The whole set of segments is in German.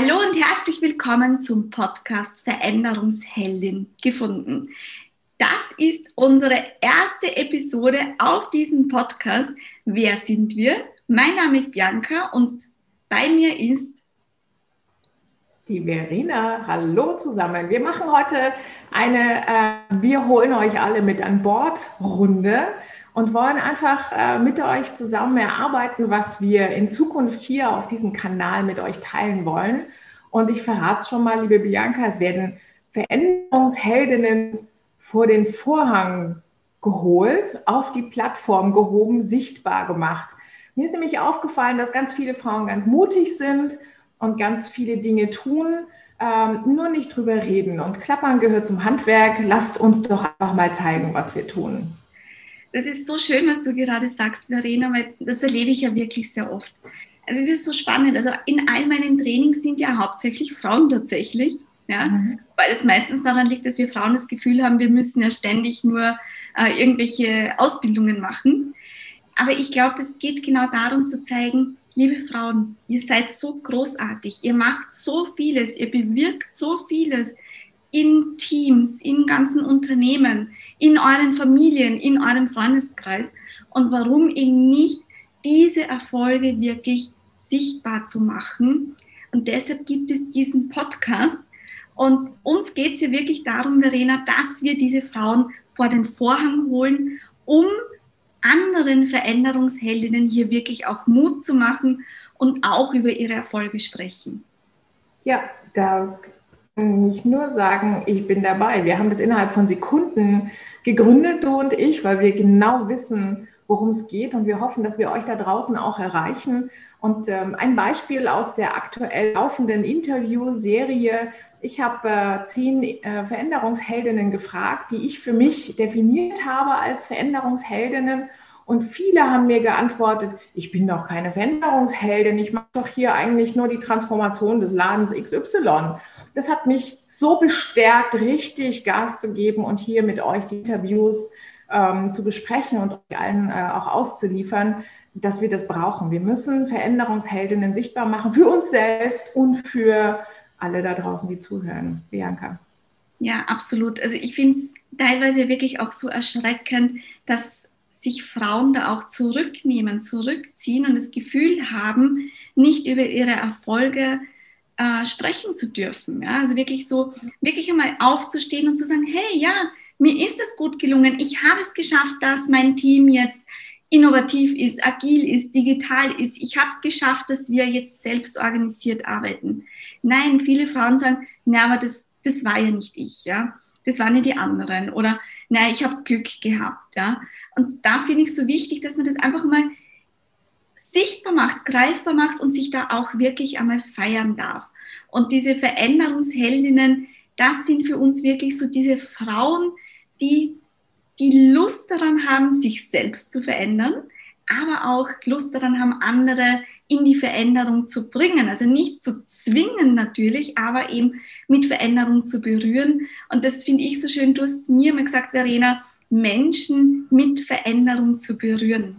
Hallo und herzlich willkommen zum Podcast Veränderungsheldin gefunden. Das ist unsere erste Episode auf diesem Podcast. Wer sind wir? Mein Name ist Bianca und bei mir ist die Verena. Hallo zusammen. Wir machen heute eine äh, Wir holen euch alle mit an Bord Runde und wollen einfach äh, mit euch zusammen erarbeiten, was wir in Zukunft hier auf diesem Kanal mit euch teilen wollen. Und ich verrate es schon mal, liebe Bianca, es werden Veränderungsheldinnen vor den Vorhang geholt, auf die Plattform gehoben, sichtbar gemacht. Mir ist nämlich aufgefallen, dass ganz viele Frauen ganz mutig sind und ganz viele Dinge tun, ähm, nur nicht drüber reden. Und Klappern gehört zum Handwerk. Lasst uns doch einfach mal zeigen, was wir tun. Das ist so schön, was du gerade sagst, Verena, weil das erlebe ich ja wirklich sehr oft. Also es ist so spannend. Also in all meinen Trainings sind ja hauptsächlich Frauen tatsächlich, ja, mhm. weil es meistens daran liegt, dass wir Frauen das Gefühl haben, wir müssen ja ständig nur äh, irgendwelche Ausbildungen machen. Aber ich glaube, es geht genau darum zu zeigen, liebe Frauen, ihr seid so großartig, ihr macht so vieles, ihr bewirkt so vieles in Teams, in ganzen Unternehmen, in euren Familien, in eurem Freundeskreis und warum eben nicht diese Erfolge wirklich sichtbar zu machen. Und deshalb gibt es diesen Podcast. Und uns geht es ja wirklich darum, Verena, dass wir diese Frauen vor den Vorhang holen, um anderen Veränderungsheldinnen hier wirklich auch Mut zu machen und auch über ihre Erfolge sprechen. Ja, da ich nur sagen, ich bin dabei. Wir haben das innerhalb von Sekunden gegründet, du und ich, weil wir genau wissen, worum es geht und wir hoffen, dass wir euch da draußen auch erreichen. Und ähm, ein Beispiel aus der aktuell laufenden Interviewserie. Ich habe äh, zehn äh, Veränderungsheldinnen gefragt, die ich für mich definiert habe als Veränderungsheldinnen. Und viele haben mir geantwortet, ich bin doch keine Veränderungsheldin, ich mache doch hier eigentlich nur die Transformation des Ladens XY das hat mich so bestärkt, richtig Gas zu geben und hier mit euch die Interviews ähm, zu besprechen und euch allen äh, auch auszuliefern, dass wir das brauchen. Wir müssen Veränderungsheldinnen sichtbar machen für uns selbst und für alle da draußen, die zuhören. Bianca. Ja, absolut. Also ich finde es teilweise wirklich auch so erschreckend, dass sich Frauen da auch zurücknehmen, zurückziehen und das Gefühl haben, nicht über ihre Erfolge äh, sprechen zu dürfen. Ja? Also wirklich so, wirklich einmal aufzustehen und zu sagen, hey, ja, mir ist es gut gelungen. Ich habe es geschafft, dass mein Team jetzt innovativ ist, agil ist, digital ist. Ich habe geschafft, dass wir jetzt selbst organisiert arbeiten. Nein, viele Frauen sagen, na, aber das, das war ja nicht ich, ja. Das waren ja die anderen. Oder, na, ich habe Glück gehabt, ja. Und da finde ich es so wichtig, dass man das einfach mal macht, greifbar macht und sich da auch wirklich einmal feiern darf. Und diese Veränderungsheldinnen, das sind für uns wirklich so diese Frauen, die die Lust daran haben, sich selbst zu verändern, aber auch Lust daran haben, andere in die Veränderung zu bringen. Also nicht zu zwingen natürlich, aber eben mit Veränderung zu berühren. Und das finde ich so schön. Du hast mir mal gesagt, Verena, Menschen mit Veränderung zu berühren.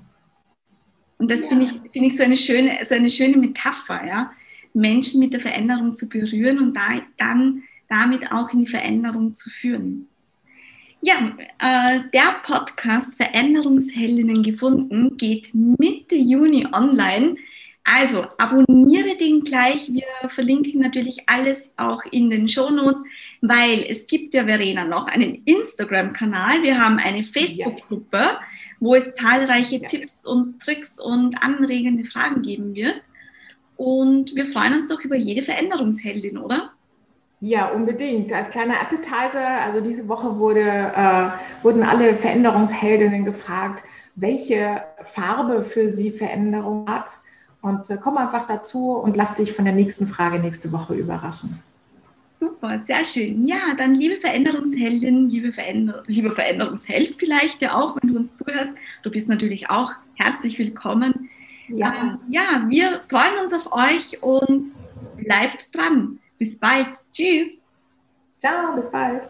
Und das ja. finde ich, find ich so, eine schöne, so eine schöne Metapher, ja. Menschen mit der Veränderung zu berühren und da, dann damit auch in die Veränderung zu führen. Ja, äh, der Podcast Veränderungsheldinnen gefunden geht Mitte Juni online. Also abonniere den gleich. Wir verlinken natürlich alles auch in den Show Notes, weil es gibt ja, Verena, noch einen Instagram-Kanal. Wir haben eine Facebook-Gruppe. Ja wo es zahlreiche ja. Tipps und Tricks und anregende Fragen geben wird. Und wir freuen uns doch über jede Veränderungsheldin, oder? Ja, unbedingt. Als kleiner Appetizer, also diese Woche wurde, äh, wurden alle Veränderungsheldinnen gefragt, welche Farbe für sie Veränderung hat. Und äh, komm einfach dazu und lass dich von der nächsten Frage nächste Woche überraschen. Super, sehr schön. Ja, dann liebe Veränderungsheldin, liebe, Veränder liebe Veränderungsheld vielleicht ja auch, wenn du uns zuhörst. Du bist natürlich auch herzlich willkommen. Ja. Ähm, ja, wir freuen uns auf euch und bleibt dran. Bis bald. Tschüss. Ciao, bis bald.